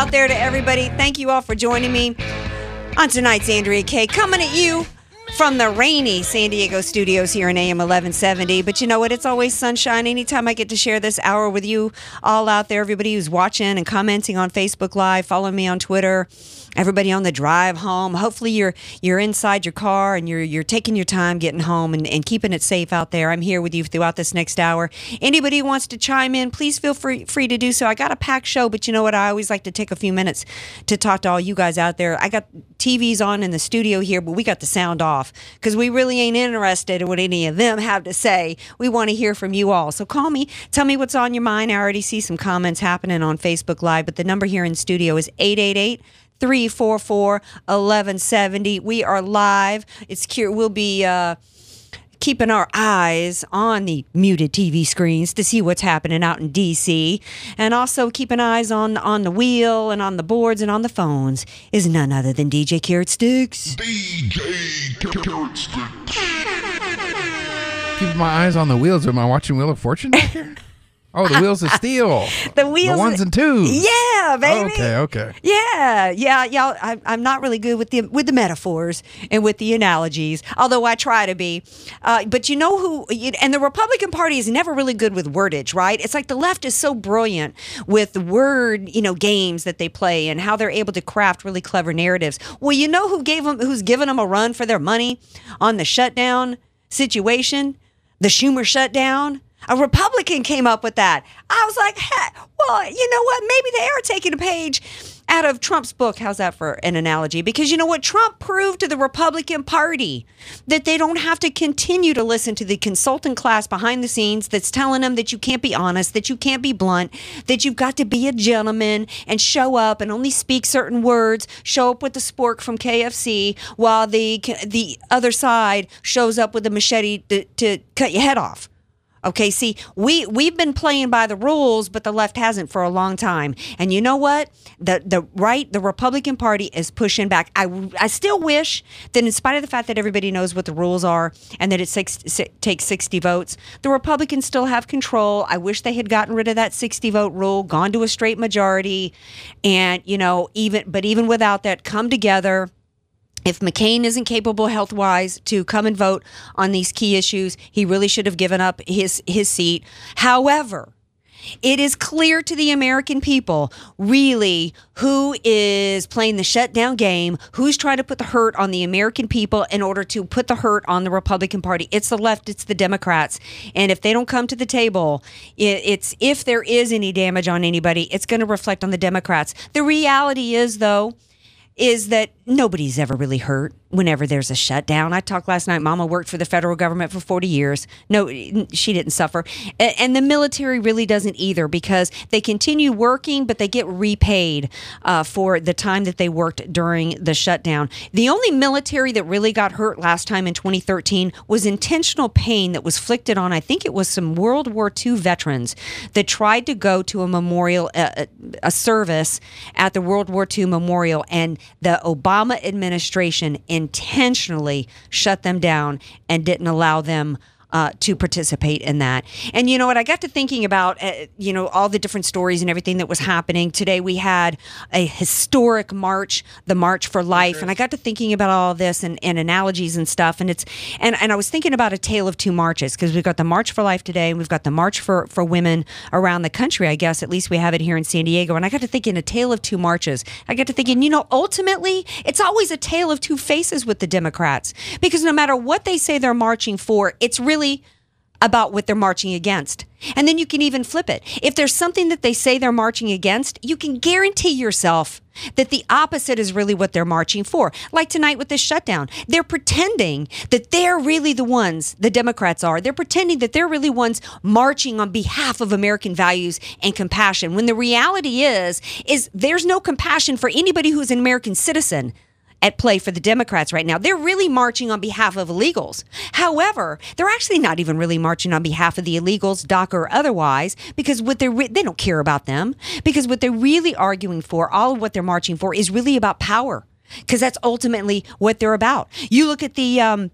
Out there to everybody. Thank you all for joining me on tonight's Andrea Kaye. Coming at you from the rainy San Diego studios here in AM 1170. But you know what? It's always sunshine anytime I get to share this hour with you all out there. Everybody who's watching and commenting on Facebook Live, following me on Twitter. Everybody on the drive home. Hopefully you're you're inside your car and you're you're taking your time getting home and, and keeping it safe out there. I'm here with you throughout this next hour. Anybody who wants to chime in, please feel free free to do so. I got a packed show, but you know what? I always like to take a few minutes to talk to all you guys out there. I got TVs on in the studio here, but we got the sound off because we really ain't interested in what any of them have to say. We want to hear from you all. So call me, tell me what's on your mind. I already see some comments happening on Facebook Live, but the number here in studio is 888 344 1170. We are live. It's cute. We'll be. Uh, keeping our eyes on the muted TV screens to see what's happening out in DC, and also keeping eyes on on the wheel and on the boards and on the phones is none other than DJ Carrot Sticks. DJ Carrot Stick. Keep my eyes on the wheels. Am I watching Wheel of Fortune back here? Oh, the wheels of steel. The wheels, The ones and twos. Yeah, baby. Okay, okay. Yeah, yeah, yeah. I, I'm not really good with the with the metaphors and with the analogies, although I try to be. Uh, but you know who? you- And the Republican Party is never really good with wordage, right? It's like the left is so brilliant with word, you know, games that they play and how they're able to craft really clever narratives. Well, you know who gave them, who's given them a run for their money on the shutdown situation, the Schumer shutdown. A Republican came up with that. I was like, "Hey, well, you know what? Maybe they are taking a page out of Trump's book. How's that for an analogy? Because you know what? Trump proved to the Republican Party that they don't have to continue to listen to the consultant class behind the scenes that's telling them that you can't be honest, that you can't be blunt, that you've got to be a gentleman and show up and only speak certain words, show up with the spork from KFC while the the other side shows up with a machete to, to cut your head off. Okay, see, we we've been playing by the rules, but the left hasn't for a long time. And you know what? The the right, the Republican Party is pushing back. I I still wish that in spite of the fact that everybody knows what the rules are and that it six, si- takes 60 votes, the Republicans still have control. I wish they had gotten rid of that 60 vote rule, gone to a straight majority, and you know, even but even without that, come together if McCain isn't capable health wise to come and vote on these key issues, he really should have given up his his seat. However, it is clear to the American people really who is playing the shutdown game, who's trying to put the hurt on the American people in order to put the hurt on the Republican Party. It's the left, it's the Democrats. And if they don't come to the table, it's if there is any damage on anybody, it's going to reflect on the Democrats. The reality is, though, is that nobody's ever really hurt whenever there's a shutdown. I talked last night. Mama worked for the federal government for 40 years. No, she didn't suffer. And the military really doesn't either because they continue working, but they get repaid uh, for the time that they worked during the shutdown. The only military that really got hurt last time in 2013 was intentional pain that was inflicted on, I think it was some World War II veterans that tried to go to a memorial, a, a service at the World War II memorial, and the Obama administration intentionally shut them down and didn't allow them uh, to participate in that. And you know what? I got to thinking about, uh, you know, all the different stories and everything that was happening. Today we had a historic march, the March for Life. And I got to thinking about all this and, and analogies and stuff. And it's, and, and I was thinking about a tale of two marches because we've got the March for Life today and we've got the March for, for Women around the country, I guess. At least we have it here in San Diego. And I got to thinking a tale of two marches. I got to thinking, you know, ultimately, it's always a tale of two faces with the Democrats because no matter what they say they're marching for, it's really about what they're marching against. And then you can even flip it. If there's something that they say they're marching against, you can guarantee yourself that the opposite is really what they're marching for. Like tonight with this shutdown, they're pretending that they're really the ones, the Democrats are. They're pretending that they're really ones marching on behalf of American values and compassion. When the reality is is there's no compassion for anybody who's an American citizen at play for the Democrats right now. They're really marching on behalf of illegals. However, they're actually not even really marching on behalf of the illegals, DACA or otherwise, because what they're re- they don't care about them. Because what they're really arguing for, all of what they're marching for, is really about power. Because that's ultimately what they're about. You look at the. Um,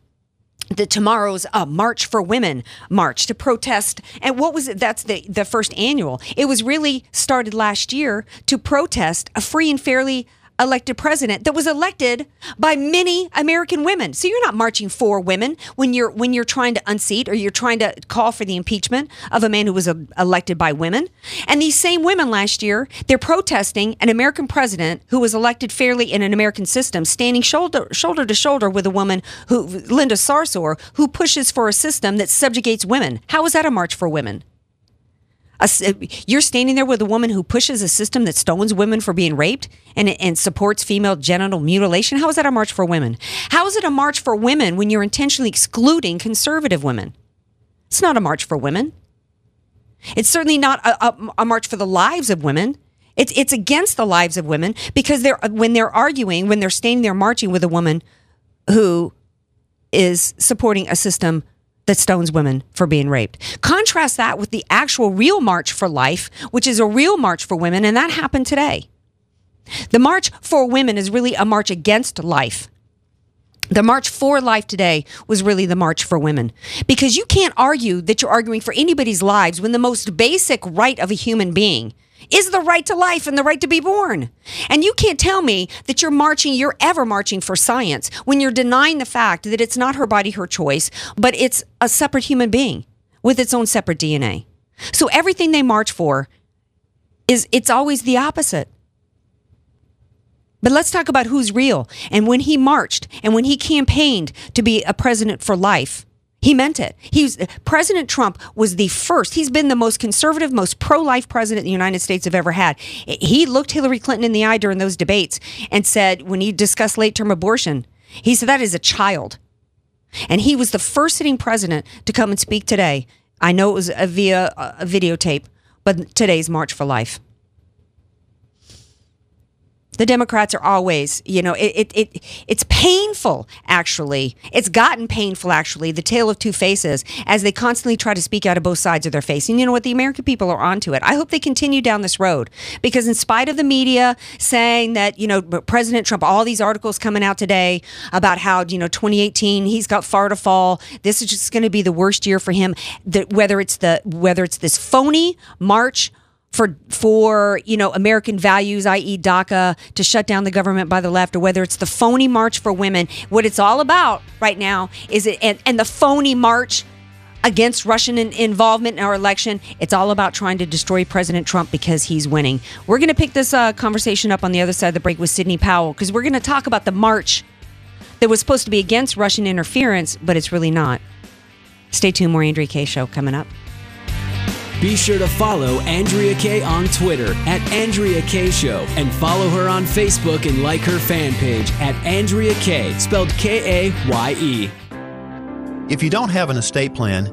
the tomorrow's uh, March for Women march to protest, and what was it? That's the the first annual. It was really started last year to protest a free and fairly elected president that was elected by many American women. So you're not marching for women when you're when you're trying to unseat or you're trying to call for the impeachment of a man who was uh, elected by women. And these same women last year, they're protesting an American president who was elected fairly in an American system, standing shoulder shoulder to shoulder with a woman who Linda Sarsour, who pushes for a system that subjugates women. How is that a march for women? A you're standing there with a woman who pushes a system that stones women for being raped and, and supports female genital mutilation. How is that a march for women? How is it a march for women when you're intentionally excluding conservative women? It's not a march for women. It's certainly not a, a, a march for the lives of women. It's it's against the lives of women because they're when they're arguing when they're standing there marching with a woman who is supporting a system that stones women for being raped. Contrast that with the actual real March for Life, which is a real march for women, and that happened today. The March for Women is really a march against life. The March for Life today was really the March for Women. Because you can't argue that you're arguing for anybody's lives when the most basic right of a human being is the right to life and the right to be born. And you can't tell me that you're marching, you're ever marching for science when you're denying the fact that it's not her body, her choice, but it's a separate human being with its own separate DNA. So everything they march for is it's always the opposite. But let's talk about who's real. And when he marched and when he campaigned to be a president for life, he meant it. He's President Trump was the first. He's been the most conservative, most pro-life president the United States have ever had. He looked Hillary Clinton in the eye during those debates and said, when he discussed late-term abortion, he said that is a child. And he was the first sitting president to come and speak today. I know it was via a videotape, but today's March for Life. The Democrats are always, you know, it, it, it it's painful actually. It's gotten painful actually, the tale of two faces, as they constantly try to speak out of both sides of their face. And you know what? The American people are onto it. I hope they continue down this road because in spite of the media saying that, you know, President Trump, all these articles coming out today about how, you know, 2018, he's got far to fall. This is just going to be the worst year for him. That whether it's the whether it's this phony march for for you know American values, i.e., DACA, to shut down the government by the left, or whether it's the phony march for women. What it's all about right now is it, and, and the phony march against Russian in, involvement in our election. It's all about trying to destroy President Trump because he's winning. We're going to pick this uh, conversation up on the other side of the break with Sidney Powell because we're going to talk about the march that was supposed to be against Russian interference, but it's really not. Stay tuned. More Andrea Kaye. Show coming up. Be sure to follow Andrea Kaye on Twitter at Andrea Kaye Show and follow her on Facebook and like her fan page at Andrea Kaye, spelled K A Y E. If you don't have an estate plan,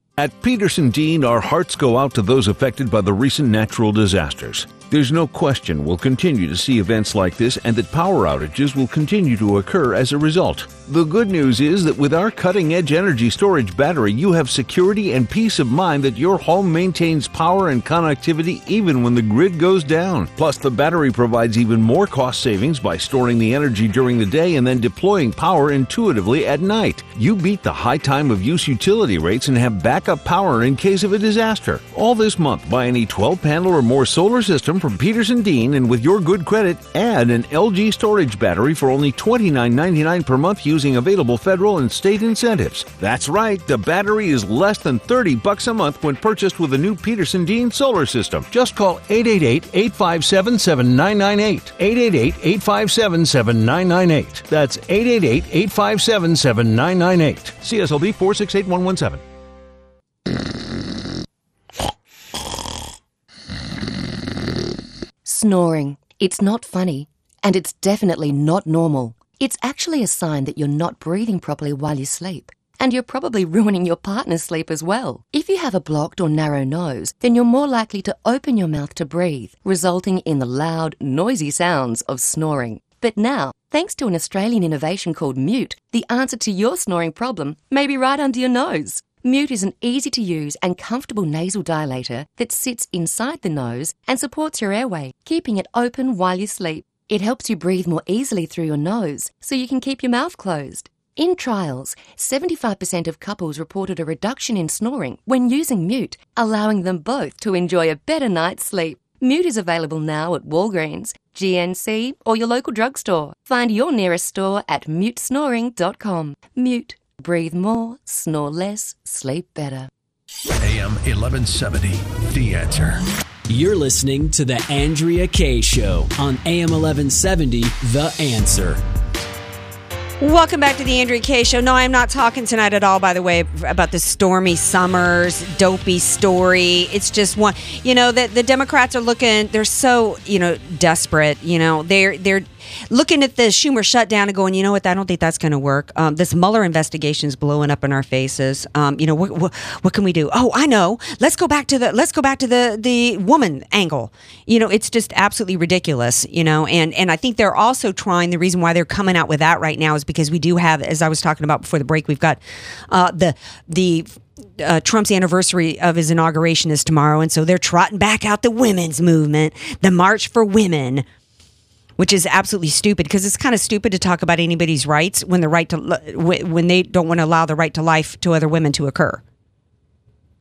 At Peterson Dean, our hearts go out to those affected by the recent natural disasters. There's no question we'll continue to see events like this and that power outages will continue to occur as a result. The good news is that with our cutting edge energy storage battery, you have security and peace of mind that your home maintains power and connectivity even when the grid goes down. Plus, the battery provides even more cost savings by storing the energy during the day and then deploying power intuitively at night. You beat the high time of use utility rates and have backup power in case of a disaster. All this month, buy any 12 panel or more solar system from Peterson Dean, and with your good credit, add an LG storage battery for only $29.99 per month using available federal and state incentives. That's right, the battery is less than 30 bucks a month when purchased with a new Peterson Dean solar system. Just call 888-857-7998. 888-857-7998. That's 888-857-7998. CSLB 468117. Snoring. It's not funny, and it's definitely not normal. It's actually a sign that you're not breathing properly while you sleep. And you're probably ruining your partner's sleep as well. If you have a blocked or narrow nose, then you're more likely to open your mouth to breathe, resulting in the loud, noisy sounds of snoring. But now, thanks to an Australian innovation called Mute, the answer to your snoring problem may be right under your nose. Mute is an easy to use and comfortable nasal dilator that sits inside the nose and supports your airway, keeping it open while you sleep. It helps you breathe more easily through your nose so you can keep your mouth closed. In trials, 75% of couples reported a reduction in snoring when using Mute, allowing them both to enjoy a better night's sleep. Mute is available now at Walgreens, GNC, or your local drugstore. Find your nearest store at mutesnoring.com. Mute. Breathe more, snore less, sleep better. AM 1170. The answer. You're listening to The Andrea Kaye Show on AM 1170, The Answer. Welcome back to the Andrea Kaye Show. No, I'm not talking tonight at all, by the way, about the stormy summers, dopey story. It's just one, you know, that the Democrats are looking, they're so, you know, desperate. You know, they're, they're, looking at the Schumer shutdown and going, you know what? I don't think that's going to work. Um, this Mueller investigation is blowing up in our faces. Um, you know, what, what, what can we do? Oh, I know. Let's go back to the let's go back to the the woman angle. You know, it's just absolutely ridiculous. You know, and and I think they're also trying. The reason why they're coming out with that right now is because we do have, as I was talking about before the break, we've got uh, the the uh, Trump's anniversary of his inauguration is tomorrow, and so they're trotting back out the women's movement, the March for Women, which is absolutely stupid because it's kind of stupid to talk about anybody's rights when the right to when they don't want to allow the right to life to other women to occur.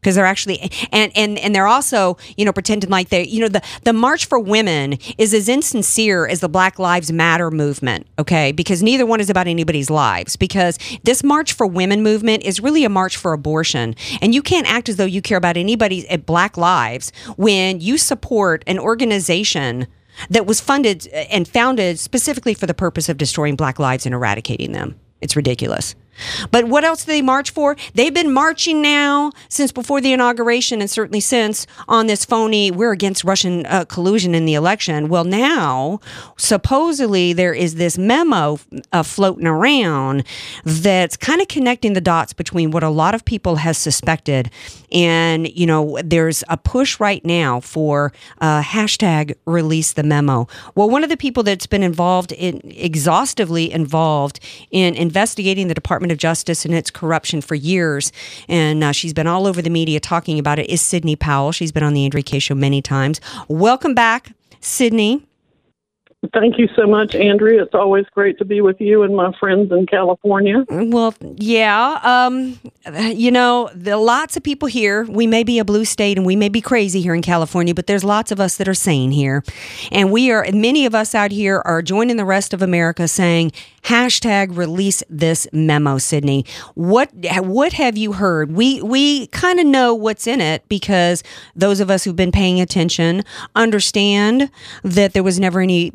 Because they're actually and and and they're also you know pretending like they you know the the march for women is as insincere as the black lives matter movement okay? Because neither one is about anybody's lives because this march for women movement is really a march for abortion. And you can't act as though you care about anybody's black lives when you support an organization that was funded uh, and founded specifically for the purpose of destroying black lives and eradicating them. It's ridiculous. But what else do they march for? They've been marching now since before the inauguration and certainly since on this phony, we're against Russian uh, collusion in the election. Well, now, supposedly, there is this memo uh, floating around that's kind of connecting the dots between what a lot of people has suspected. And, you know, there's a push right now for uh, hashtag release the memo. Well, one of the people that's been involved in exhaustively involved in investigating the Department Department of Justice and its corruption for years, and uh, she's been all over the media talking about it. Is Sidney Powell? She's been on the Andrea Kaye Show many times. Welcome back, Sidney. Thank you so much, Andrea. It's always great to be with you and my friends in California. Well, yeah. Um, you know, lots of people here. We may be a blue state and we may be crazy here in California, but there's lots of us that are sane here. And we are, many of us out here are joining the rest of America saying, hashtag release this memo, Sidney. What, what have you heard? We, we kind of know what's in it because those of us who've been paying attention understand that there was never any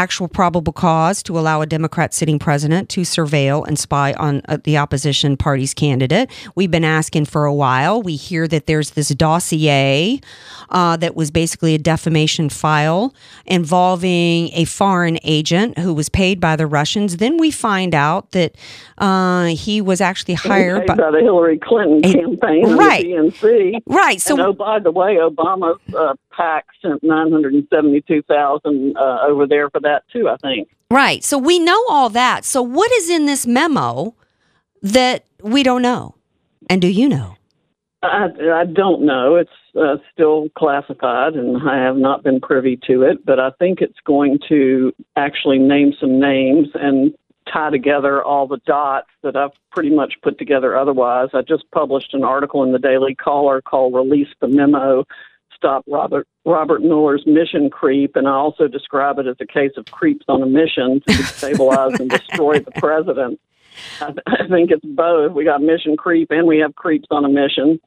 actual probable cause to allow a Democrat sitting president to surveil and spy on uh, the opposition party's candidate. We've been asking for a while. We hear that there's this dossier uh, that was basically a defamation file involving a foreign agent who was paid by the Russians. Then we find out that uh, he was actually hired by, by, the Hillary Clinton campaign, right? right. So, and, oh, by the way, Obama uh, PAC sent nine hundred and seventy-two thousand uh, over there for that too. I think. Right. So we know all that. So what is in this memo that we don't know? And do you know? I, I don't know. It's uh, still classified, and I have not been privy to it. But I think it's going to actually name some names and tie together all the dots that I've pretty much put together otherwise. I just published an article in the Daily Caller called Release the Memo Stop Robert Robert Mueller's mission creep, and I also describe it as a case of creeps on a mission to destabilize and destroy the president. I, I think it's both. We got mission creep, and we have creeps on a mission.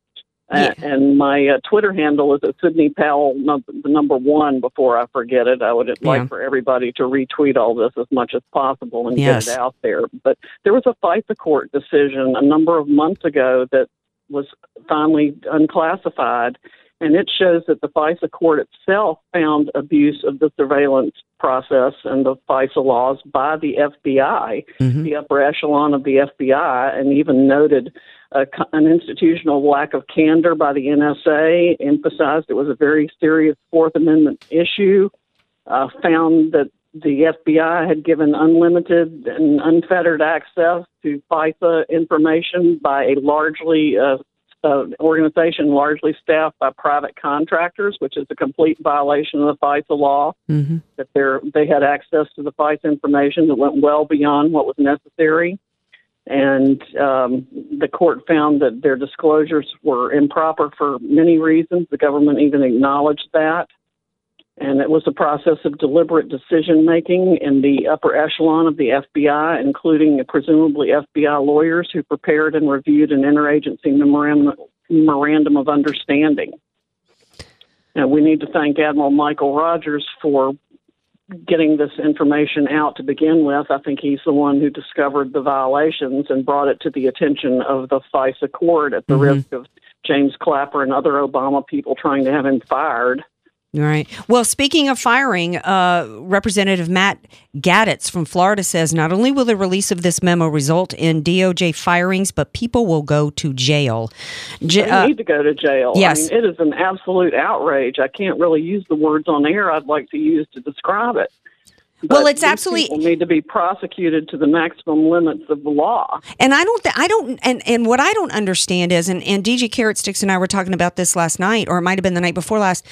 Yeah. Uh, and my uh, Twitter handle is at Sidney Powell, num- the number one. Before I forget it, I would yeah. like for everybody to retweet all this as much as possible and yes. get it out there. But there was a FISA court decision a number of months ago that was finally unclassified, and it shows that the FISA court itself found abuse of the surveillance process and the FISA laws by the FBI, mm-hmm. the upper echelon of the FBI, and even noted a, an institutional lack of candor by the NSA, emphasized it was a very serious Fourth Amendment issue, uh, found that the FBI had given unlimited and unfettered access to FISA information by a largely uh, uh, organization largely staffed by private contractors, which is a complete violation of the FISA law. Mm-hmm. That they they had access to the FISA information that went well beyond what was necessary, and um, the court found that their disclosures were improper for many reasons. The government even acknowledged that. And it was a process of deliberate decision making in the upper echelon of the FBI, including presumably FBI lawyers who prepared and reviewed an interagency memorandum, memorandum of understanding. And we need to thank Admiral Michael Rogers for getting this information out to begin with. I think he's the one who discovered the violations and brought it to the attention of the FISA court at the Mm-hmm. risk of James Clapper and other Obama people trying to have him fired. Right. Well, speaking of firing, uh, Representative Matt Gaetz from Florida says not only will the release of this memo result in DOJ firings, but people will go to jail. They uh, need to go to jail. yes. I mean, it is an absolute outrage. I can't really use the words on air I'd like to use to describe it. Well, it's absolutely- people need to be prosecuted to the maximum limits of the law. And I don't, th- I don't, and, and what I don't understand is, and, and DJ Carrot Sticks and I were talking about this last night, or it might have been the night before last.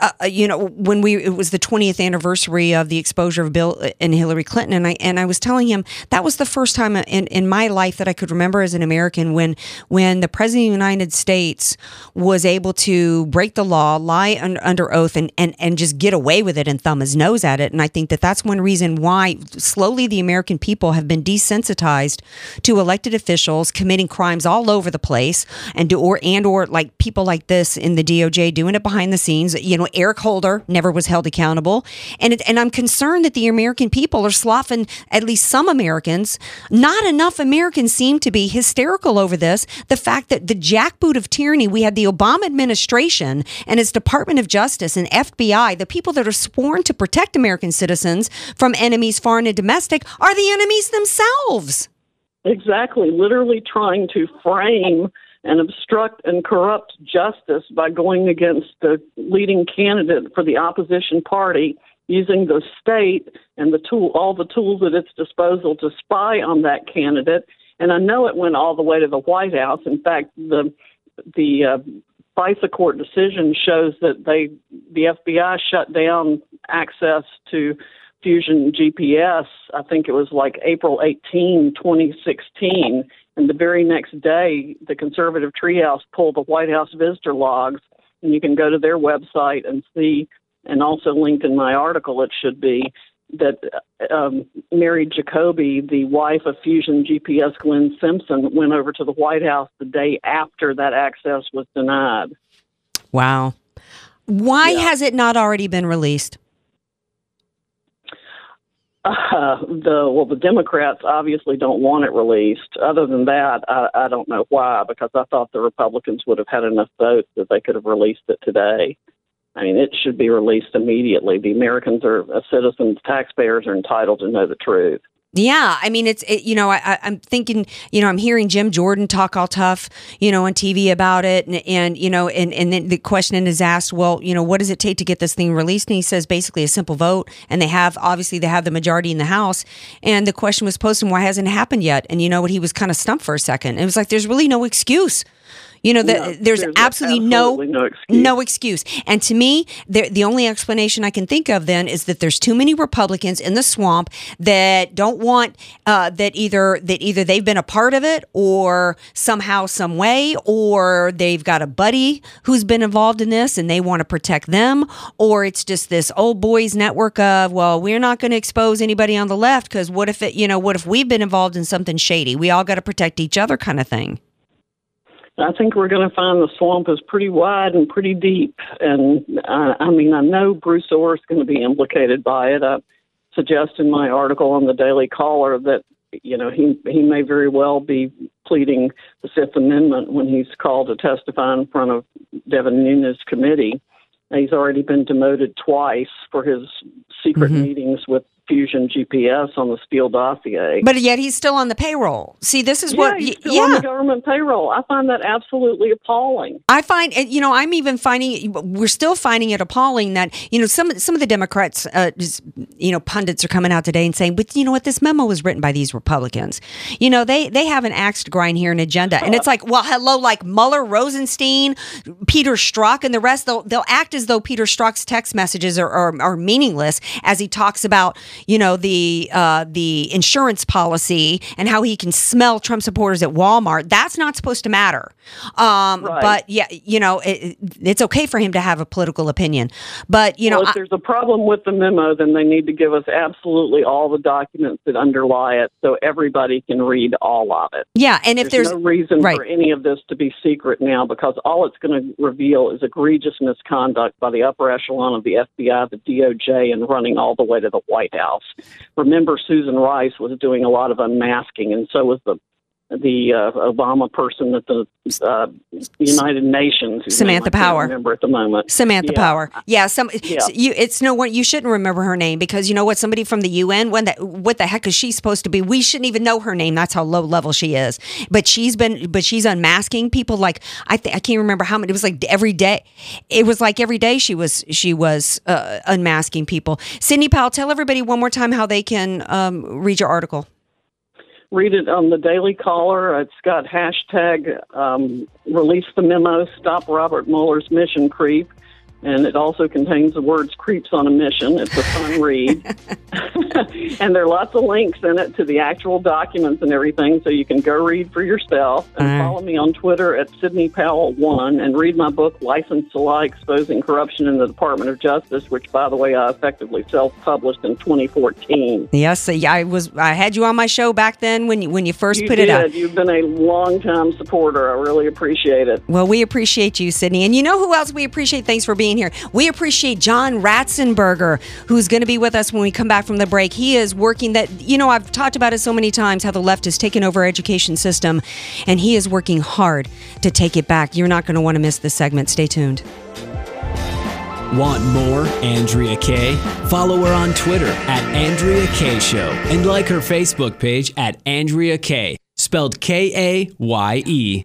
Uh, uh, you know, when we it was the 20th anniversary of the exposure of Bill and Hillary Clinton, and I and I was telling him that was the first time in, in my life that I could remember as an American when when the president of the United States was able to break the law, lie un, under oath, and, and and just get away with it and thumb his nose at it. And I think that that's one reason why slowly the American people have been desensitized to elected officials committing crimes all over the place, and or and or like people like this in the DOJ doing it behind the scenes. You know, Eric Holder never was held accountable, and it, and I'm concerned that the American people are sloughing at least some Americans. Not enough Americans seem to be hysterical over this. The fact that the jackboot of tyranny, we had the Obama administration and its Department of Justice and FBI, the people that are sworn to protect American citizens from enemies, foreign and domestic, are the enemies themselves. Exactly, literally trying to frame and obstruct and corrupt justice by going against the leading candidate for the opposition party using the state and the tool all the tools at its disposal to spy on that candidate and I know it went all the way to the White House. In fact, the the uh, FISA court decision shows that they the FBI shut down access to Fusion GPS. I think it was like April 18, 2016, and the very next day, the conservative treehouse pulled the White House visitor logs, and you can go to their website and see. And also linked in my article, it should be that um, Mary Jacoby, the wife of Fusion GPS Glenn Simpson, went over to the White House the day after that access was denied. Wow. Why has it not already been released? Uh, the well, the Democrats obviously don't want it released. Other than that, I, I don't know why. Because I thought the Republicans would have had enough votes that they could have released it today. I mean, it should be released immediately. The Americans are uh, citizens, taxpayers are entitled to know the truth. Yeah, I mean, it's it, you know, I, I'm thinking, you know, I'm hearing Jim Jordan talk all tough, you know, on TV about it, and, and you know, and and then the question is asked, well, you know, what does it take to get this thing released? And he says basically a simple vote, and they have obviously they have the majority in the House, and the question was posed him, why hasn't it happened yet? And you know what, he was kind of stumped for a second. It was like there's really no excuse. You know, the, No, there's, there's absolutely, no no excuse. no excuse. And to me, the, the only explanation I can think of then is that there's too many Republicans in the swamp that don't want uh, that either that either they've been a part of it or somehow, some way, or they've got a buddy who's been involved in this and they want to protect them, or it's just this old boys network of well, we're not going to expose anybody on the left because what if it, you know, what if we've been involved in something shady? We all got to protect each other, kind of thing. I think we're going to find the swamp is pretty wide and pretty deep. And I, I mean, I know Bruce Ohr is going to be implicated by it. I suggest in my article on the Daily Caller that you know he he may very well be pleading the Fifth Amendment when he's called to testify in front of Devin Nunes committee. He's already been demoted twice for his secret Mm-hmm. meetings with Fusion GPS on the Steele dossier. But yet he's still on the payroll. See, this is yeah, what he's still yeah. on the government payroll. I find that absolutely appalling. I find, you know, I'm even finding we're still finding it appalling that you know some some of the Democrats, uh, just, you know, pundits are coming out today and saying, but you know what, this memo was written by these Republicans. You know, they they have an axe to grind here, an agenda, and it's like, well, hello, like Mueller, Rosenstein, Peter Strzok, and the rest. They'll they'll act as though Peter Strzok's text messages are, are, are meaningless as he talks about you know the uh, the insurance policy and how he can smell Trump supporters at Walmart. That's not supposed to matter. Um, Right. But yeah, you know, it, it's okay for him to have a political opinion. But you know, if there's a problem with the memo, then they need to give us absolutely all the documents that underlie it, so everybody can read all of it. yeah, and if there's, no reason right. for any of this to be secret now, because all it's going to reveal is egregious misconduct by the upper echelon of the FBI, the DOJ, and running all the way to the White House. Remember, Susan Rice was doing a lot of unmasking, and so was the the uh, Obama person at the uh, United Nations. Samantha Power. Remember at the moment. Samantha Yeah. Power. Yeah, some Yeah. you it's no one you shouldn't remember her name because you know what somebody from the UN when that what the heck is she supposed to be? We shouldn't even know her name. That's how low level she is. But she's been but she's unmasking people like I th- I can't remember how many it was like every day. It was like every day she was she was uh, unmasking people. Sidney Powell, tell everybody one more time how they can um, read your article. Read it on the Daily Caller. It's got hashtag um, release the memo, stop Robert Mueller's mission creep. And it also contains the words creeps on a mission. It's a fun read. and there are lots of links in it to the actual documents and everything, so you can go read for yourself. And right. follow me on Twitter at Sidney Powell1 and read my book, Licensed to Lie Exposing Corruption in the Department of Justice, which, by the way, I effectively self published in 2014. Yes, I was I had you on my show back then when you when you first You put did. it out. You've been a long time supporter. I really appreciate it. Well, we appreciate you, Sidney. And you know who else we appreciate? Thanks for being here. We appreciate John Ratzenberger, who's going to be with us when we come back from the break. He is working that, you know, I've talked about it so many times how the left has taken over our education system, and he is working hard to take it back. You're not going to want to miss this segment. Stay tuned. Want more Andrea Kaye? Follow her on Twitter at Andrea Kaye Show and like her Facebook page at Andrea Kaye, spelled K A Y E.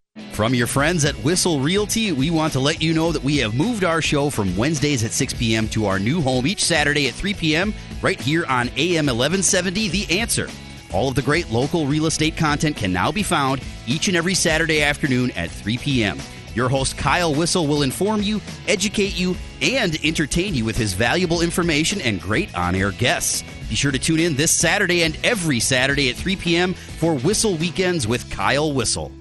From your friends at Whistle Realty, we want to let you know that we have moved our show from Wednesdays at 6 p.m. to our new home each Saturday at 3 p.m. right here on AM 1170 The Answer. All of the great local real estate content can now be found each and every Saturday afternoon at 3 p.m. Your host Kyle Whistle will inform you, educate you, and entertain you with his valuable information and great on air guests. Be sure to tune in this Saturday and every Saturday at 3 p.m. for Whistle Weekends with Kyle Whistle.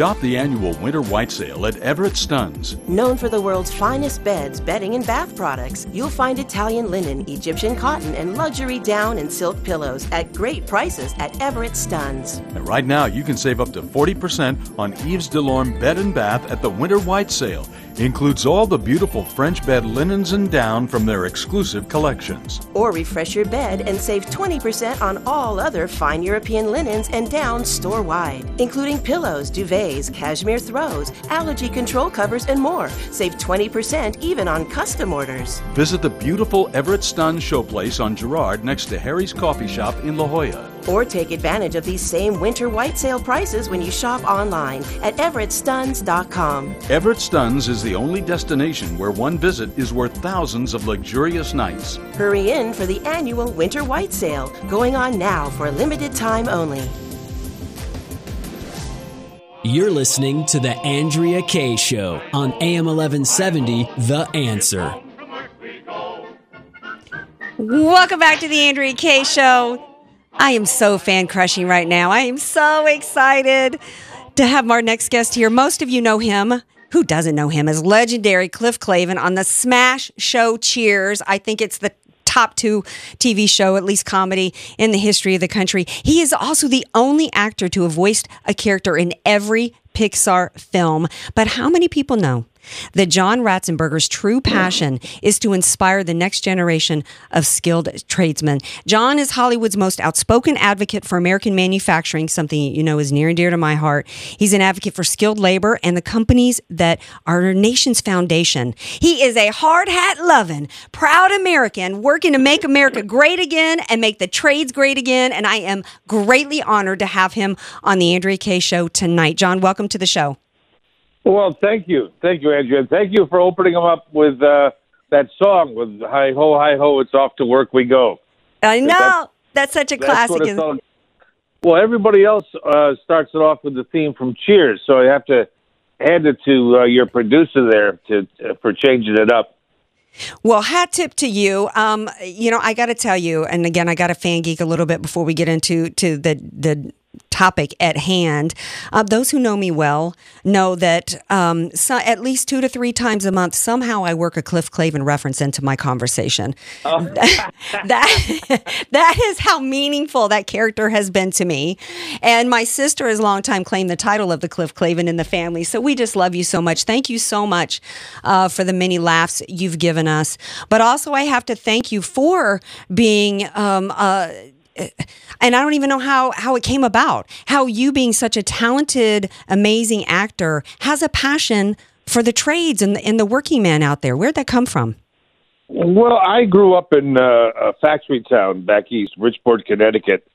Shop the annual Winter White Sale at Everett Stunz. Known for the world's finest beds, bedding, and bath products, you'll find Italian linen, Egyptian cotton, and luxury down and silk pillows at great prices at Everett Stunz. And right now, you can save up to 40% on Yves Delorme Bed and Bath at the Winter White Sale. Includes all the beautiful French bed linens and down from their exclusive collections. Or refresh your bed and save 20% on all other fine European linens and down store wide, including pillows, duvets, cashmere throws, allergy control covers, and more. Save 20% even on custom orders. Visit the beautiful Everett Stun Showplace on Girard next to Harry's Coffee Shop in La Jolla. Or take advantage of these same winter white sale prices when you shop online at everettstunz.com. Everett Stunz is the only destination where one visit is worth thousands of luxurious nights. Hurry in for the annual winter white sale going on now for a limited time only. You're listening to The Andrea Kaye Show on AM 1170, The Answer. Welcome back to the Andrea Kaye Show. I am so fan crushing right now. I am so excited to have our next guest here. Most of you know him. Who doesn't know him as legendary Cliff Clavin on the smash show Cheers? I think it's the top two TV show, at least comedy, in the history of the country. He is also the only actor to have voiced a character in every Pixar film. But how many people know that John Ratzenberger's true passion is to inspire the next generation of skilled tradesmen. John is Hollywood's most outspoken advocate for American manufacturing, something you know is near and dear to my heart. He's an advocate for skilled labor and the companies that are our nation's foundation. He is a hard hat loving, proud American working to make America great again and make the trades great again. And I am greatly honored to have him on the Andrea Kaye Show tonight. John, welcome to the show. Well, thank you, thank you, Andrew, and thank you for opening them up with uh, that song with "Hi ho, hi ho, it's off to work we go." I know That's- that's, such a that's classic. Well, everybody else uh, starts it off with the theme from Cheers, so I have to hand it to uh, your producer there to uh, for changing it up. Well, hat tip to you. Um, you know, I got to tell you, and again, I got to fan geek a little bit before we get into to the the topic at hand. Uh, those who know me well know that um, so, at least two to three times a month, somehow I work a Cliff Clavin reference into my conversation. that that is how meaningful that character has been to me. And my sister has long time claimed the title of the Cliff Clavin in the family. So we just love you so much. Thank you so much uh, for the many laughs you've given us. But also, I have to thank you for being. Um, uh, and I don't even know how how it came about. How you being such a talented, amazing actor has a passion for the trades and the, and the working man out there. Where'd that come from? Well, I grew up in uh, a factory town back east, Bridgeport, Connecticut,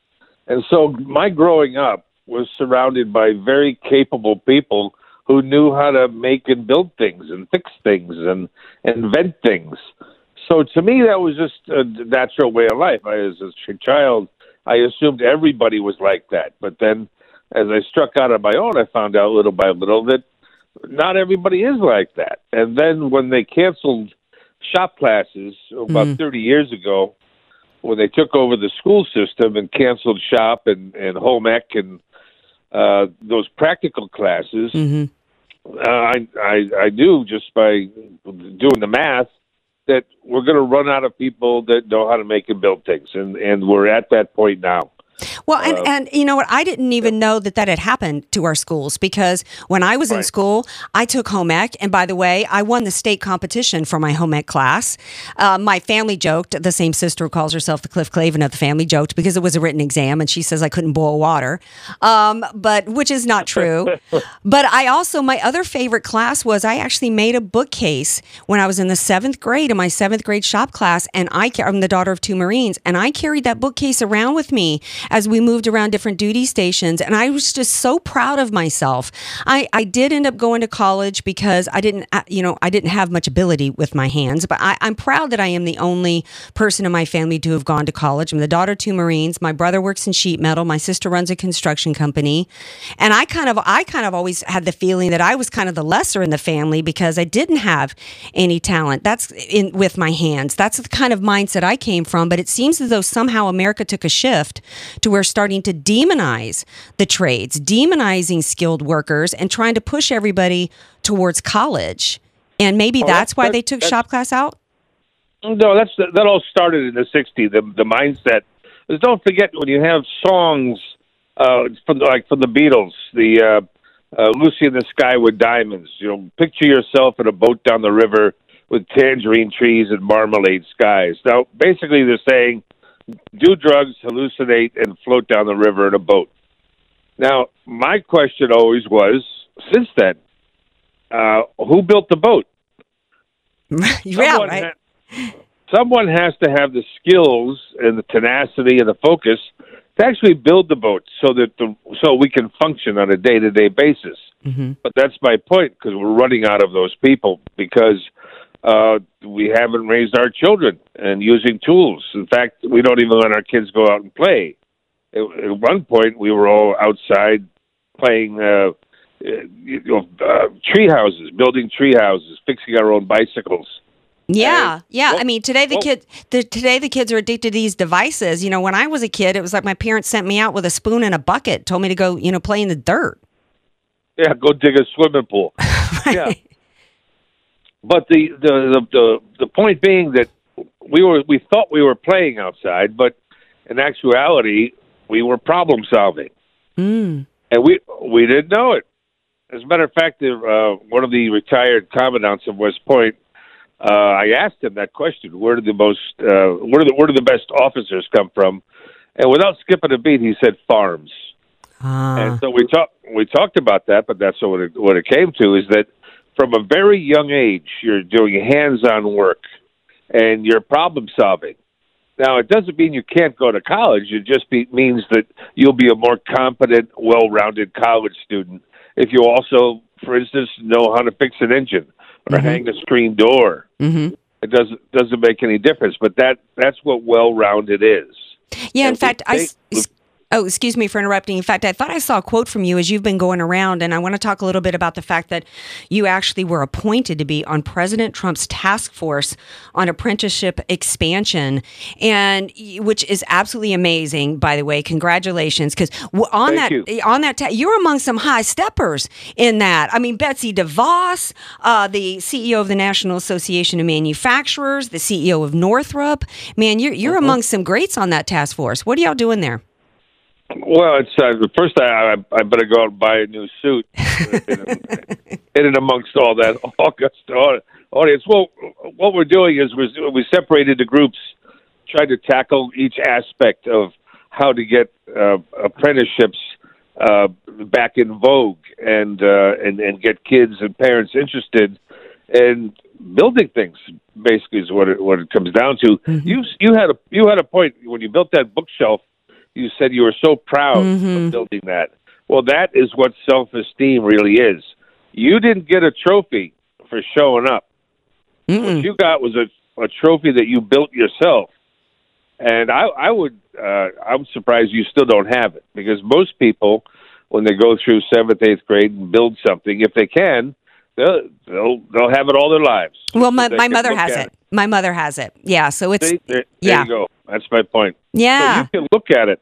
and so my growing up was surrounded by very capable people who knew how to make and build things and fix things and invent things. So to me, that was just a natural way of life. I, as a child, I assumed everybody was like that. But then as I struck out on my own, I found out little by little that not everybody is like that. And then when they canceled shop classes about Mm. 30 years ago, when they took over the school system and canceled shop and, and home ec and uh, those practical classes, Mm-hmm. uh, I, I I knew just by doing the math that we're going to run out of people that know how to make and build things, and and we're at that point now. Well, and, Uh, and you know what? I didn't even know that that had happened to our schools because when I was in school, I took home ec. And by the way, I won the state competition for my home ec class. Uh, my family joked, the same sister who calls herself the Cliff Clavin of the family joked because it was a written exam and she says I couldn't boil water, um, but which is not true. but I also, my other favorite class was I actually made a bookcase when I was in the seventh grade in my seventh grade shop class. And I, I'm the daughter of two Marines, and I carried that bookcase around with me as we moved around different duty stations. And I was just so proud of myself. I, I did end up going to college because I didn't, uh, you know, I didn't have much ability with my hands, but I, I'm proud that I am the only person in my family to have gone to college. I'm the daughter of two Marines. My brother works in sheet metal. My sister runs a construction company. And I kind of, I kind of always had the feeling that I was kind of the lesser in the family because I didn't have any talent. That's in with my hands. That's the kind of mindset I came from. But it seems as though somehow America took a shift to where starting to demonize the trades, demonizing skilled workers, and trying to push everybody towards college. And maybe Oh, that's that- why that- they took shop class out. No, that's that all started in the '60s. The the mindset. Is don't forget when you have songs uh, from like from the Beatles, the uh, uh, "Lucy in the Sky with Diamonds." You know, picture yourself in a boat down the river with tangerine trees and marmalade skies. Now, basically, they're saying, do drugs, hallucinate, and float down the river in a boat. Now, my question always was, since then, uh, who built the boat? yeah, Someone right. ha- someone has to have the skills and the tenacity and the focus to actually build the boat so that the so we can function on a day to day basis. Mm-hmm. But that's my point because we're running out of those people because uh, we haven't raised our children and using tools. In fact, we don't even let our kids go out and play. At, at one point, we were all outside playing. Uh, you know, uh, tree houses, building tree houses, fixing our own bicycles. Yeah, yeah. I mean, today the kids, the, today the kids are addicted to these devices. You know, when I was a kid, it was like my parents sent me out with a spoon and a bucket, told me to go, you know, play in the dirt. Yeah, go dig a swimming pool. Yeah. But the, the the the the point being that we were we thought we were playing outside, but in actuality we were problem solving, Mm. and we we didn't know it. As a matter of fact, uh, one of the retired commandants of West Point, uh, I asked him that question: Where did the most uh, where do the where do the best officers come from? And without skipping a beat, he said farms. Ah. And so we talked we talked about that, but that's what it, what it came to is that from a very young age you're doing hands-on work and you're problem solving. Now it doesn't mean you can't go to college. It just be, means that you'll be a more competent, well-rounded college student if you also, for instance, know how to fix an engine or Mhm. hang a screen door. Mm-hmm. It doesn't doesn't make any difference, but that that's what well-rounded is. Yeah, in And we fact, I. take- Oh, excuse me for interrupting. In fact, I thought I saw a quote from you as you've been going around, and I want to talk a little bit about the fact that you actually were appointed to be on President Trump's task force on apprenticeship expansion, and which is absolutely amazing. By the way, congratulations! Because on Thank that on that ta- you're among some high steppers in that. I mean, Betsy DeVos, uh, the CEO of the National Association of Manufacturers, the CEO of Northrop. Man, you're you're among some greats on that task force. What are y'all doing there? Well, it's uh, the first I, I I better go out and buy a new suit. in and amongst all that august audience, well, what we're doing is we we separated the groups, tried to tackle each aspect of how to get uh, apprenticeships uh, back in vogue and uh, and and get kids and parents interested in building things. Basically, is what it what it comes down to. You you had a you had a point when you built that bookshelf. You said you were so proud of building that. Well, that is what self esteem really is. You didn't get a trophy for showing up. What you got was a, a trophy that you built yourself. And I, I would, uh, I'm surprised you still don't have it because most people, when they go through seventh, eighth grade and build something. If they can, they'll they'll, they'll have it all their lives. Well, my, my mother has at it. My mother has it. Yeah. So it's See, there, there yeah. you go. That's my point. Yeah. So you can look at it.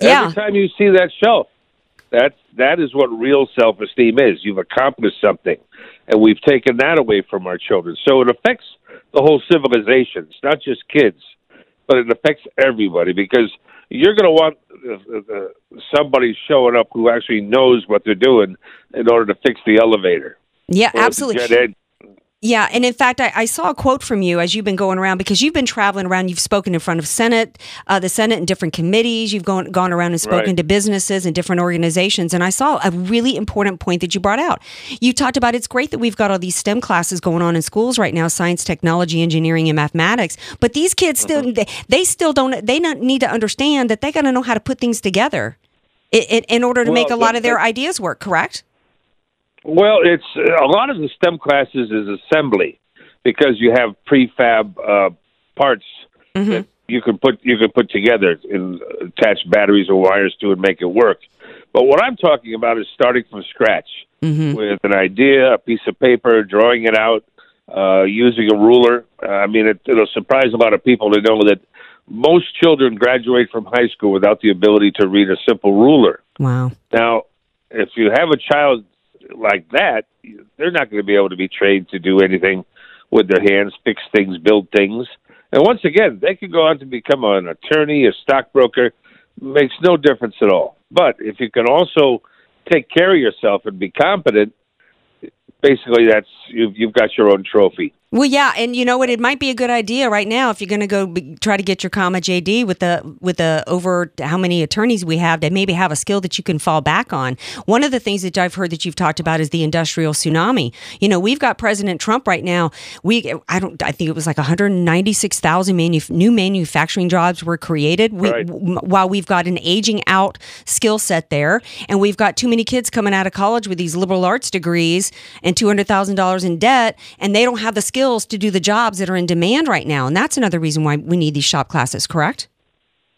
Yeah. Every time you see that shelf, that's that is what real self esteem is. You've accomplished something. And we've taken that away from our children. So it affects the whole civilization. It's not just kids, but it affects everybody because you're going to want uh, uh, somebody showing up who actually knows what they're doing in order to fix the elevator. Yeah, absolutely. Yeah, and in fact, I, I saw a quote from you as you've been going around because you've been traveling around. You've spoken in front of Senate, uh, the Senate, and different committees. You've gone gone around and spoken Right. to businesses and different organizations. And I saw a really important point that you brought out. You talked about it's great that we've got all these STEM classes going on in schools right now: science, technology, engineering, and mathematics. But these kids still Mm-hmm. they, they still don't they not need to understand that they got to know how to put things together in, in, in order to Well, make a lot that- of their that- ideas work. Correct? Well, it's a lot of the STEM classes is assembly because you have prefab uh, parts that you can put you can put together and attach batteries or wires to and make it work. But what I'm talking about is starting from scratch with an idea, a piece of paper, drawing it out, uh, using a ruler. Uh, I mean, it, it'll surprise a lot of people to know that most children graduate from high school without the ability to read a simple ruler. Wow. Now, if you have a child like that, they're not going to be able to be trained to do anything with their hands, fix things, build things. And once again, they could go on to become an attorney, a stockbroker. Makes no difference at all. But if you can also take care of yourself and be competent, basically that's you've, you've got your own trophy. Well, yeah, and you know what? It might be a good idea right now if you're going to go be, try to get your comma JD with the with the over how many attorneys we have that maybe have a skill that you can fall back on. One of the things that I've heard that you've talked about is the industrial tsunami. You know, we've got President Trump right now. We I don't I think it was like 196,000 manuf- new manufacturing jobs were created. We, Right. w- while we've got an aging out skill set there, and we've got too many kids coming out of college with these liberal arts degrees and two hundred thousand dollars in debt, and they don't have the skills to do the jobs that are in demand right now. And that's another reason why we need these shop classes. Correct?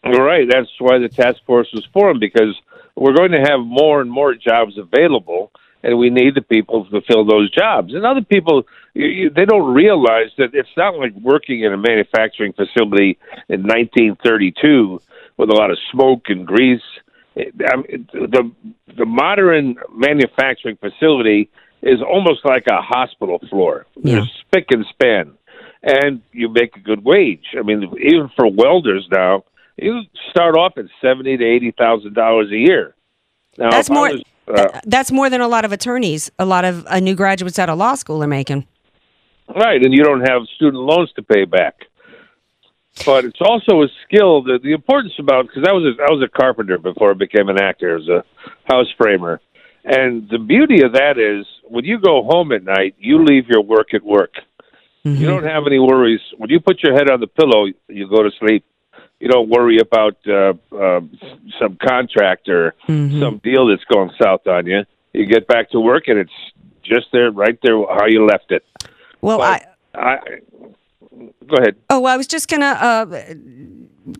Right, that's why the task force was formed because we're going to have more and more jobs available, and we need the people to fill those jobs. And other people, you, you, they don't realize that it's not like working in a manufacturing facility in 1932 with a lot of smoke and grease. I mean, the the modern manufacturing facility is almost like a hospital floor. There's spick and span, and you make a good wage. I mean, even for welders now, you start off at seventy to eighty thousand dollars a year. Now, That's more- was, uh, That's more than a lot of attorneys, a lot of uh, new graduates out of law school are making. right, and you don't have student loans to pay back. But it's also a skill that the importance about because I was a, I was a carpenter before I became an actor as a house framer, and the beauty of that is when you go home at night, you leave your work at work. You don't have any worries when you put your head on the pillow. You go to sleep. You don't worry about uh, uh, some contract or some deal that's going south on you. You get back to work and it's just there, right there, how you left it. Well, I. I go ahead. Oh, well, I was just gonna uh,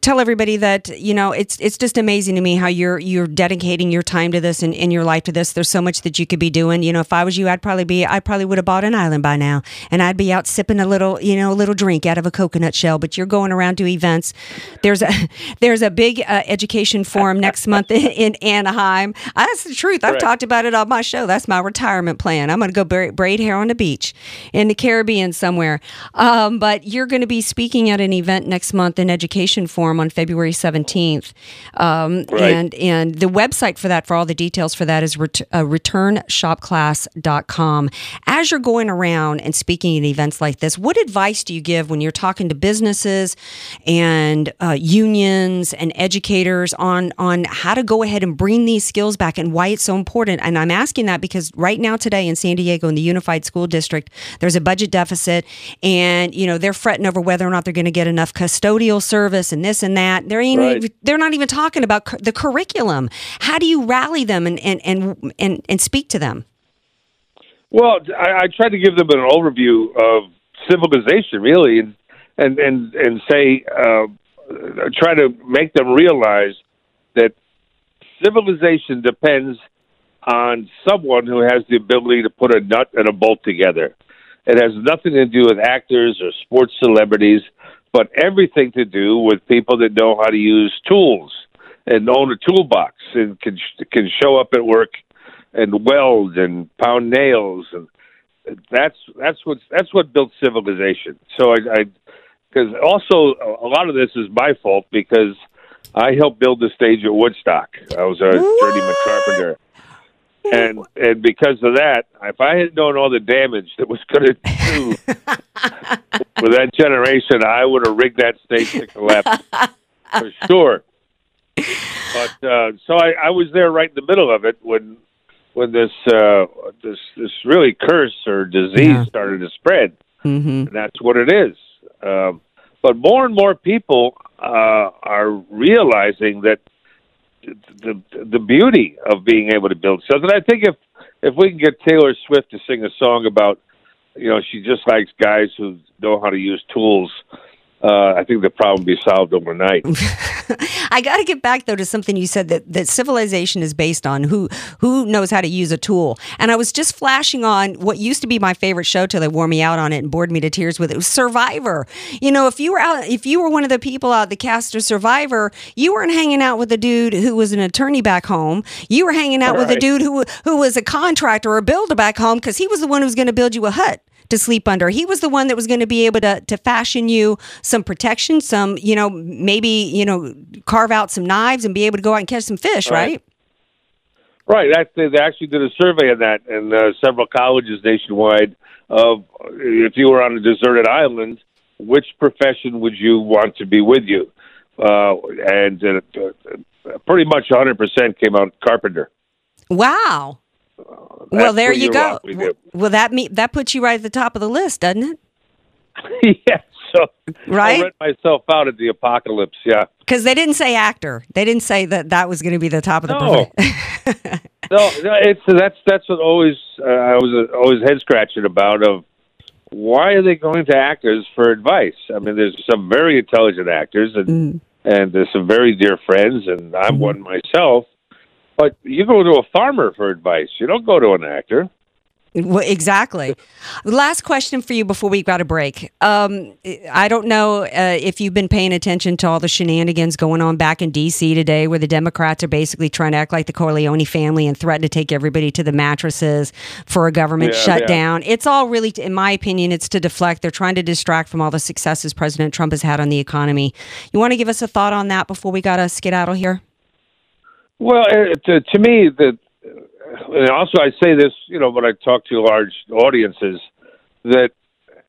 tell everybody that you know it's it's just amazing to me how you're you're dedicating your time to this and in your life to this. There's so much that you could be doing. You know, if I was you, I'd probably be I probably would have bought an island by now, and I'd be out sipping a little you know a little drink out of a coconut shell. But you're going around to events. There's a there's a big uh, education forum next month in, in Anaheim. That's the truth. I've Correct. talked about it on my show. That's my retirement plan. I'm going to go bra- braid hair on the beach in the Caribbean somewhere. Um, but you're going to be speaking at an event next month in Education Forum on February 17th. Um, Right. And and the website for that, for all the details for that, is ret- uh, returnshopclass.com. As you're going around and speaking at events like this, what advice do you give when you're talking to businesses and uh, unions and educators on on how to go ahead and bring these skills back and why it's so important? And I'm asking that because right now today in San Diego in the Unified School District, there's a budget deficit, and you know they're fretting over whether or not they're going to get enough custodial service and this and that. They're even, Right. they're not even talking about cu- the curriculum. How do you rally them and and and and, and speak to them? Well, I, I try to give them an overview of civilization, really, and and and, and say, uh, try to make them realize that civilization depends on someone who has the ability to put a nut and a bolt together. It has nothing to do with actors or sports celebrities, but everything to do with people that know how to use tools and own a toolbox and can can show up at work and weld and pound nails and that's that's what that's what built civilization. So I because also a lot of this is my fault because I helped build the stage at Woodstock. I was a journeyman carpenter. And and because of that, if I had known all the damage that was going to do with that generation, I would have rigged that stage to collapse for sure. But uh, so I, I was there right in the middle of it when when this uh, this this really curse or disease Yeah. started to spread. Mm-hmm. And that's what it is. Um, but more and more people uh, are realizing that the the beauty of being able to build something. I think if if we can get Taylor Swift to sing a song about, you know, she just likes guys who know how to use tools. Uh, I think the problem will be solved overnight. I got to get back though to something you said that that civilization is based on who who knows how to use a tool. And I was just flashing on what used to be my favorite show till they wore me out on it and bored me to tears with it. It was Survivor. You know, if you were out, if you were one of the people out the cast of Survivor, you weren't hanging out with a dude who was an attorney back home. You were hanging out with a dude who who was a contractor or a builder back home because he was the one who was going to build you a hut to sleep under. He was the one that was going to be able to to fashion you some protection, some you know maybe you know carve out some knives and be able to go out and catch some fish, Right. right? Right. That, they actually did a survey of that in uh, several colleges nationwide of if you were on a deserted island, which profession would you want to be with you? Uh, and uh, pretty much 100% came out carpenter. Wow. Well, there you go. it. Well, that me that puts you right at the top of the list, doesn't it? yeah. So Right? I read myself out at the apocalypse. Yeah. Because they didn't say actor. They didn't say that that was going to be the top of the No. no, no, it's that's that's what always uh, I was uh, always head scratching about of why are they going to actors for advice? I mean, there's some very intelligent actors and and there's some very dear friends, and I'm one myself. But you go to a farmer for advice. You don't go to an actor. Well, exactly. Last question for you before we got a break. Um, I don't know uh, if you've been paying attention to all the shenanigans going on back in D.C. today, where the Democrats are basically trying to act like the Corleone family and threaten to take everybody to the mattresses for a government Yeah, shutdown. It's all really, in my opinion, it's to deflect. They're trying to distract from all the successes President Trump has had on the economy. You want to give us a thought on that before we got to skedaddle here? Well, uh, to, to me, the and also I say this, you know, when I talk to large audiences, that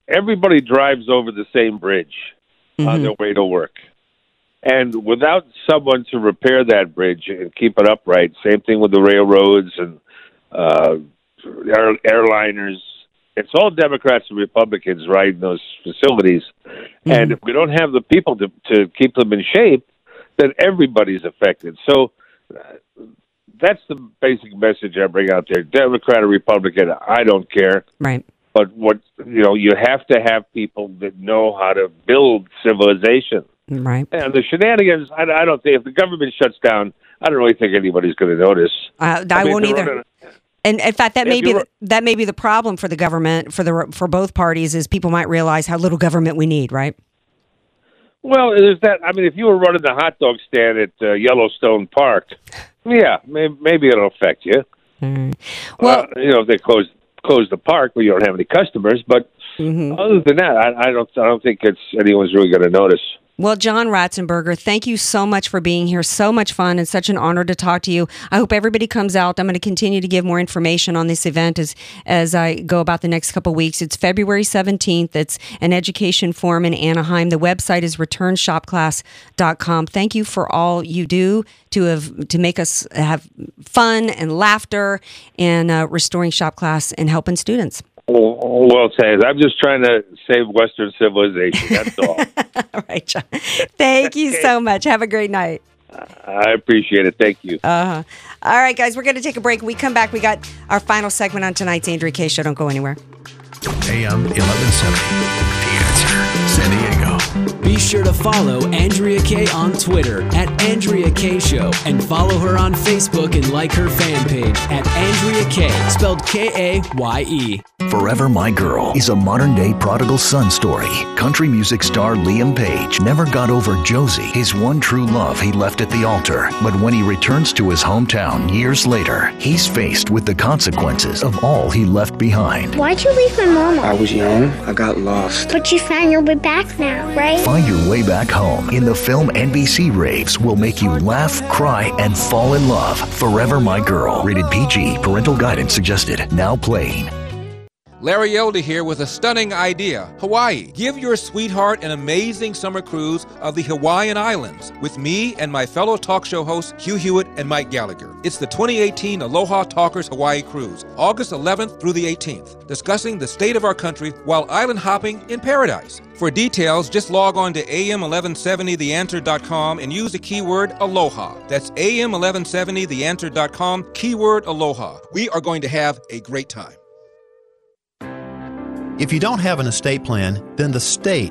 everybody drives over the same bridge on their way to work, and without someone to repair that bridge and keep it upright, same thing with the railroads and uh, air, airliners. It's all Democrats and Republicans riding those facilities, and if we don't have the people to to keep them in shape, then everybody's affected. So that's the basic message I bring out there. Democrat or Republican, I don't care. Right. But what you know, you have to have people that know how to build civilization. Right. And the shenanigans, I, I don't think if the government shuts down, I don't really think anybody's going to notice. Uh, I, mean, won't either. running- And in fact, that may be the, that may be the problem for the government for the for both parties is people might realize how little government we need, right? Well, there's that. I mean, if you were running the hot dog stand at uh, Yellowstone Park, yeah, may, maybe it'll affect you. Well, you know, if they close close the park, well, you don't have any customers. But Mm-hmm. other than that, I, I don't. I don't think it's anyone's really going to notice. Well, John Ratzenberger, thank you so much for being here. So much fun and such an honor to talk to you. I hope everybody comes out. I'm going to continue to give more information on this event as as I go about the next couple weeks. It's February 17th. It's an education forum in Anaheim. The website is returnshopclass.com. Thank you for all you do to have to make us have fun and laughter and uh, restoring shop class and helping students. Well, well said. I'm just trying to save Western civilization. That's all. all right, John. Thank you so much. Have a great night. I appreciate it. Thank you. Uh huh. All right, guys, we're going to take a break. When we come back, we got our final segment on tonight's Andrea Kaye Show. Don't go anywhere. AM 1170. Be Be sure to follow Andrea Kaye on Twitter at Andrea Kaye Show and follow her on Facebook and like her fan page at Andrea Kaye, spelled K A Y E. Forever My Girl is a modern day prodigal son story. Country music star Liam Page never got over Josie, his one true love he left at the altar. But when he returns to his hometown years later, he's faced with the consequences of all he left behind. Why'd you leave my mama? I was young. I got lost. But you found your way back now, right? Find your way back home in the film NBC Raves will make you laugh, cry, and fall in love. Forever My Girl. Rated PG. Parental guidance suggested. Now playing. Larry Elder here with a stunning idea Hawaii. Give your sweetheart an amazing summer cruise of the Hawaiian Islands with me and my fellow talk show hosts Hugh Hewitt and Mike Gallagher. It's the 2018 Aloha Talkers Hawaii Cruise, August 11th through the 18th, discussing the state of our country while island hopping in paradise. For details, just log on to am1170theanswer.com and use the keyword Aloha. That's am1170theanswer.com, keyword Aloha. We are going to have a great time. If you don't have an estate plan, then the state,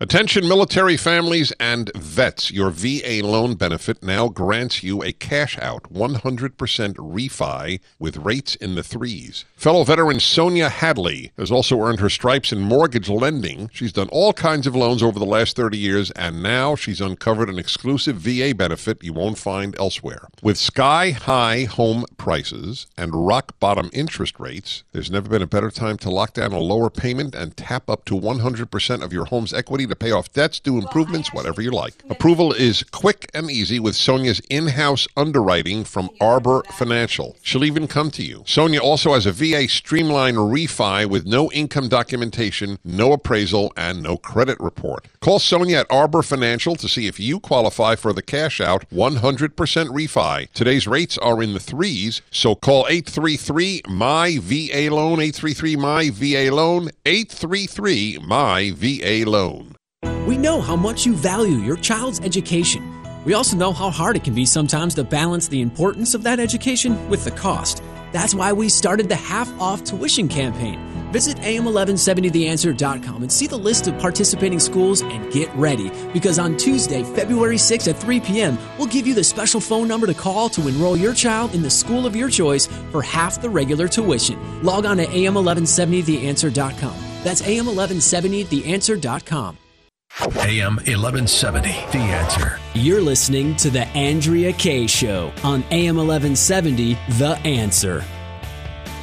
Attention military families and vets. Your VA loan benefit now grants you a cash out 100% refi with rates in the threes. Fellow veteran Sonia Hadley has also earned her stripes in mortgage lending. She's done all kinds of loans over the last 30 years, and now she's uncovered an exclusive VA benefit you won't find elsewhere. With sky high home prices and rock bottom interest rates, there's never been a better time to lock down a lower payment and tap up to 100% of your home's equity to pay off debts, do improvements, whatever you like. Approval is quick and easy with Sonia's in house underwriting from Arbor Financial. She'll even come to you. Sonia also has a VA Streamline refi with no income documentation, no appraisal, and no credit report. Call Sonia at Arbor Financial to see if you qualify for the cash out 100% refi. Today's rates are in the threes, so call 833 My VA Loan, 833 My VA Loan, 833 My VA Loan. We know how much you value your child's education. We also know how hard it can be sometimes to balance the importance of that education with the cost. That's why we started the half off tuition campaign. Visit am1170theanswer.com and see the list of participating schools and get ready because on Tuesday, February 6th at 3 p.m., we'll give you the special phone number to call to enroll your child in the school of your choice for half the regular tuition. Log on to am1170theanswer.com. That's am1170theanswer.com. AM 1170, The Answer. You're listening to The Andrea Kaye Show on AM 1170, The Answer.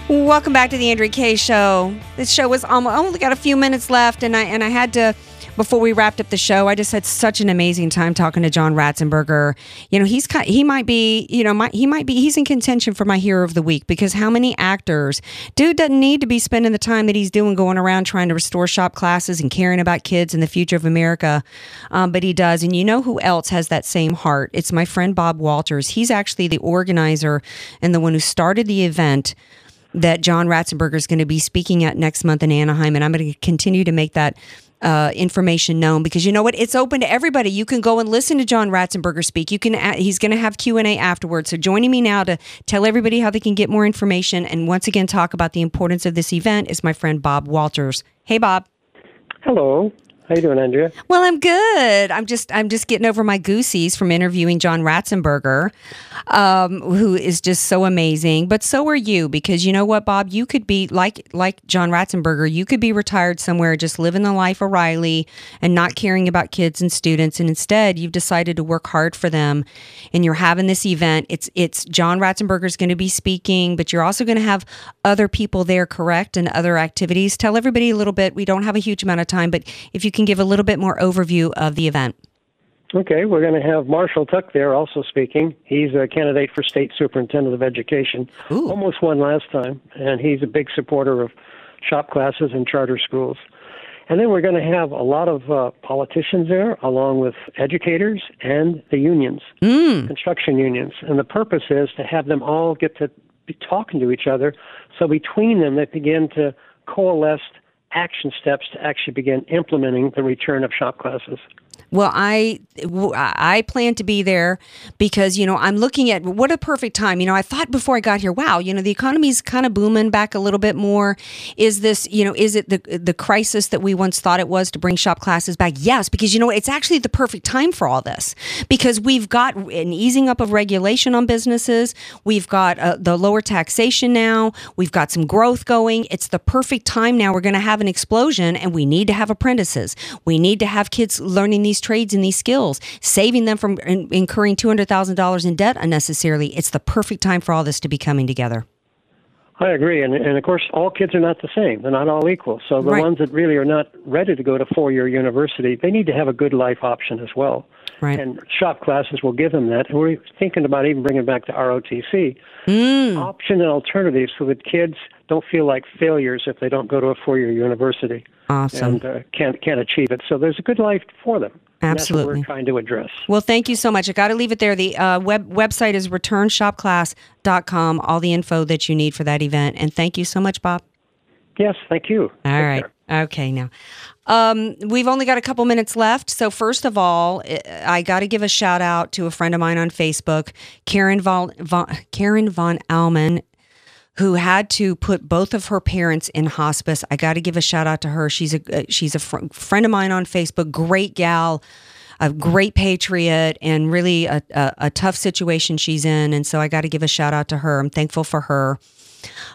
Welcome back to the Andrea Kaye Show. This show was almost I only got a few minutes left, and I and I had to before we wrapped up the show. I just had such an amazing time talking to John Ratzenberger. You know, he's he might be you know my, he might be he's in contention for my hero of the week because how many actors dude doesn't need to be spending the time that he's doing going around trying to restore shop classes and caring about kids and the future of America, um, but he does. And you know who else has that same heart? It's my friend Bob Walters. He's actually the organizer and the one who started the event that John Ratzenberger is going to be speaking at next month in Anaheim, and I'm going to continue to make that uh, information known because you know what? It's open to everybody. You can go and listen to john ratzenberger speak. You can he's going to have q&a afterwards. So joining me now to tell everybody how they can get more information and once again talk about the importance of this event is my friend bob walters. Hey bob. Hello. How you doing, Andrea? Well, I'm good. I'm just I'm just getting over my goosies from interviewing John Ratzenberger, um, who is just so amazing. But so are you, because you know what, Bob, you could be like like John Ratzenberger. You could be retired somewhere, just living the life of Riley and not caring about kids and students, and instead you've decided to work hard for them. And you're having this event. It's it's John Ratzenberger's going to be speaking, but you're also going to have other people there, correct, and other activities. Tell everybody a little bit. We don't have a huge amount of time, but if you can give a little bit more overview of the event. Okay, we're going to have Marshall Tuck there also speaking. He's a candidate for state superintendent of education. Ooh. Almost won last time, and he's a big supporter of shop classes and charter schools. And then we're going to have a lot of uh, politicians there, along with educators and the unions, construction unions. And the purpose is to have them all get to be talking to each other. So between them, they begin to coalesce action steps to actually begin implementing the return of shop classes. Well, I I plan to be there because you know I'm looking at what a perfect time. You know, I thought before I got here, wow, you know, the economy's kind of booming back a little bit more. Is this, you know, is it the the crisis that we once thought it was to bring shop classes back? Yes, because you know it's actually the perfect time for all this because we've got an easing up of regulation on businesses. We've got uh, the lower taxation now. We've got some growth going. It's the perfect time now. We're going to have an explosion, and we need to have apprentices. We need to have kids learning these trades and these skills, saving them from in- incurring two hundred thousand dollars in debt unnecessarily. It's the perfect time for all this to be coming together. I agree, and and of course, all kids are not the same. They're not all equal. So the Right. ones that really are not ready to go to four-year university, they need to have a good life option as well. Right. And shop classes will give them that. And we're thinking about even bringing back the ROTC Mm. option and alternatives so that kids don't feel like failures if they don't go to a four-year university Awesome. and uh, can't can't achieve it. So there's a good life for them. And that's what Absolutely. we're trying to address. Well, thank you so much. I got to leave it there. The uh, web website is returnshopclass.com. All the info that you need for that event. And thank you so much, Bob. Yes, thank you. All right. Okay, now. Um, we've only got a couple minutes left. So, first of all, I- I got to give a shout out to a friend of mine on Facebook, Karen Von, Von, Karen Von Alman, who had to put both of her parents in hospice. I got to give a shout out to her. She's a uh, she's a fr- friend of mine on Facebook. Great gal, a great patriot, and really a, a, a tough situation she's in. And so I got to give a shout out to her. I'm thankful for her.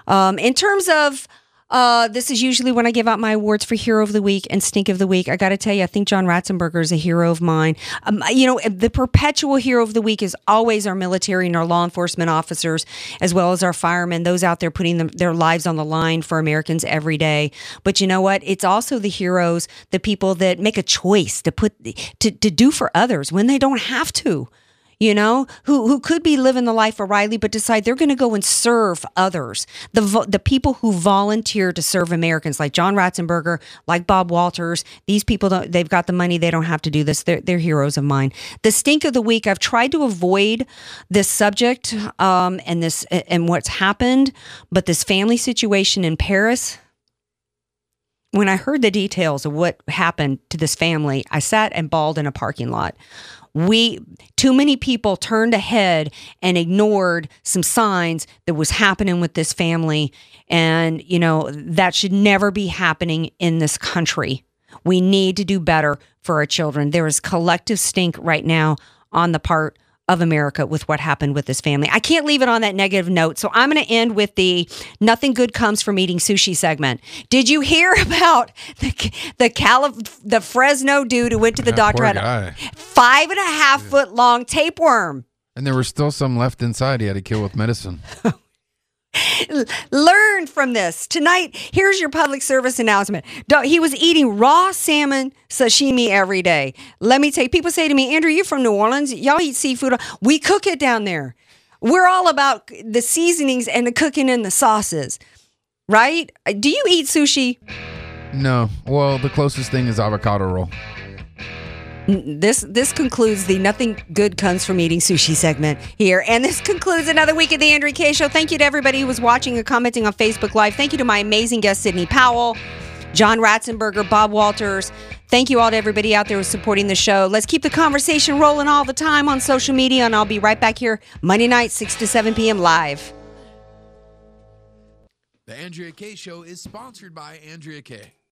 Um, in terms of uh, this is usually when I give out my awards for Hero of the Week and Stink of the Week. I got to tell you, I think John Ratzenberger is a hero of mine. Um, you know, the perpetual hero of the week is always our military and our law enforcement officers, as well as our firemen, those out there putting them, their lives on the line for Americans every day. But you know what? It's also the heroes, the people that make a choice to put to, to do for others when they don't have to you know, who who could be living the life of Riley, but decide they're going to go and serve others. The vo- the people who volunteer to serve Americans, like John Ratzenberger, like Bob Walters. These people don't. They've got the money. They don't have to do this. They're they're heroes of mine. The stink of the week. I've tried to avoid this subject um, and this and what's happened, but this family situation in Paris when I heard the details of what happened to this family, I sat and bawled in a parking lot. We too many people turned ahead and ignored some signs that was happening with this family and you know that should never be happening in this country. We need to do better for our children. There is collective stink right now on the part of America with what happened with this family. I can't leave it on that negative note. So I'm going to end with the nothing good comes from eating sushi segment. Did you hear about the the Calif- the Fresno dude who went to the Yeah, doctor had a five and a half foot long tapeworm? And there was still some left inside he had to kill with medicine. Learn from this. Tonight, here's your public service announcement. He was eating raw salmon sashimi every day. Let me tell you, people say to me, Andrew, you're from New Orleans. Y'all eat seafood. We cook it down there. We're all about the seasonings and the cooking and the sauces, right? Do you eat sushi? No. Well, the closest thing is avocado roll. This this concludes the nothing good comes from eating sushi segment here, and this concludes another week of the Andrea Kaye Show. Thank you to everybody who was watching or commenting on Facebook Live. Thank you to my amazing guest Sidney Powell, John Ratzenberger, Bob Walters. Thank you all to everybody out there who's supporting the show. Let's keep the conversation rolling all the time on social media, and I'll be right back here Monday night, six to seven p.m. live. The Andrea Kaye Show is sponsored by Andrea Kaye.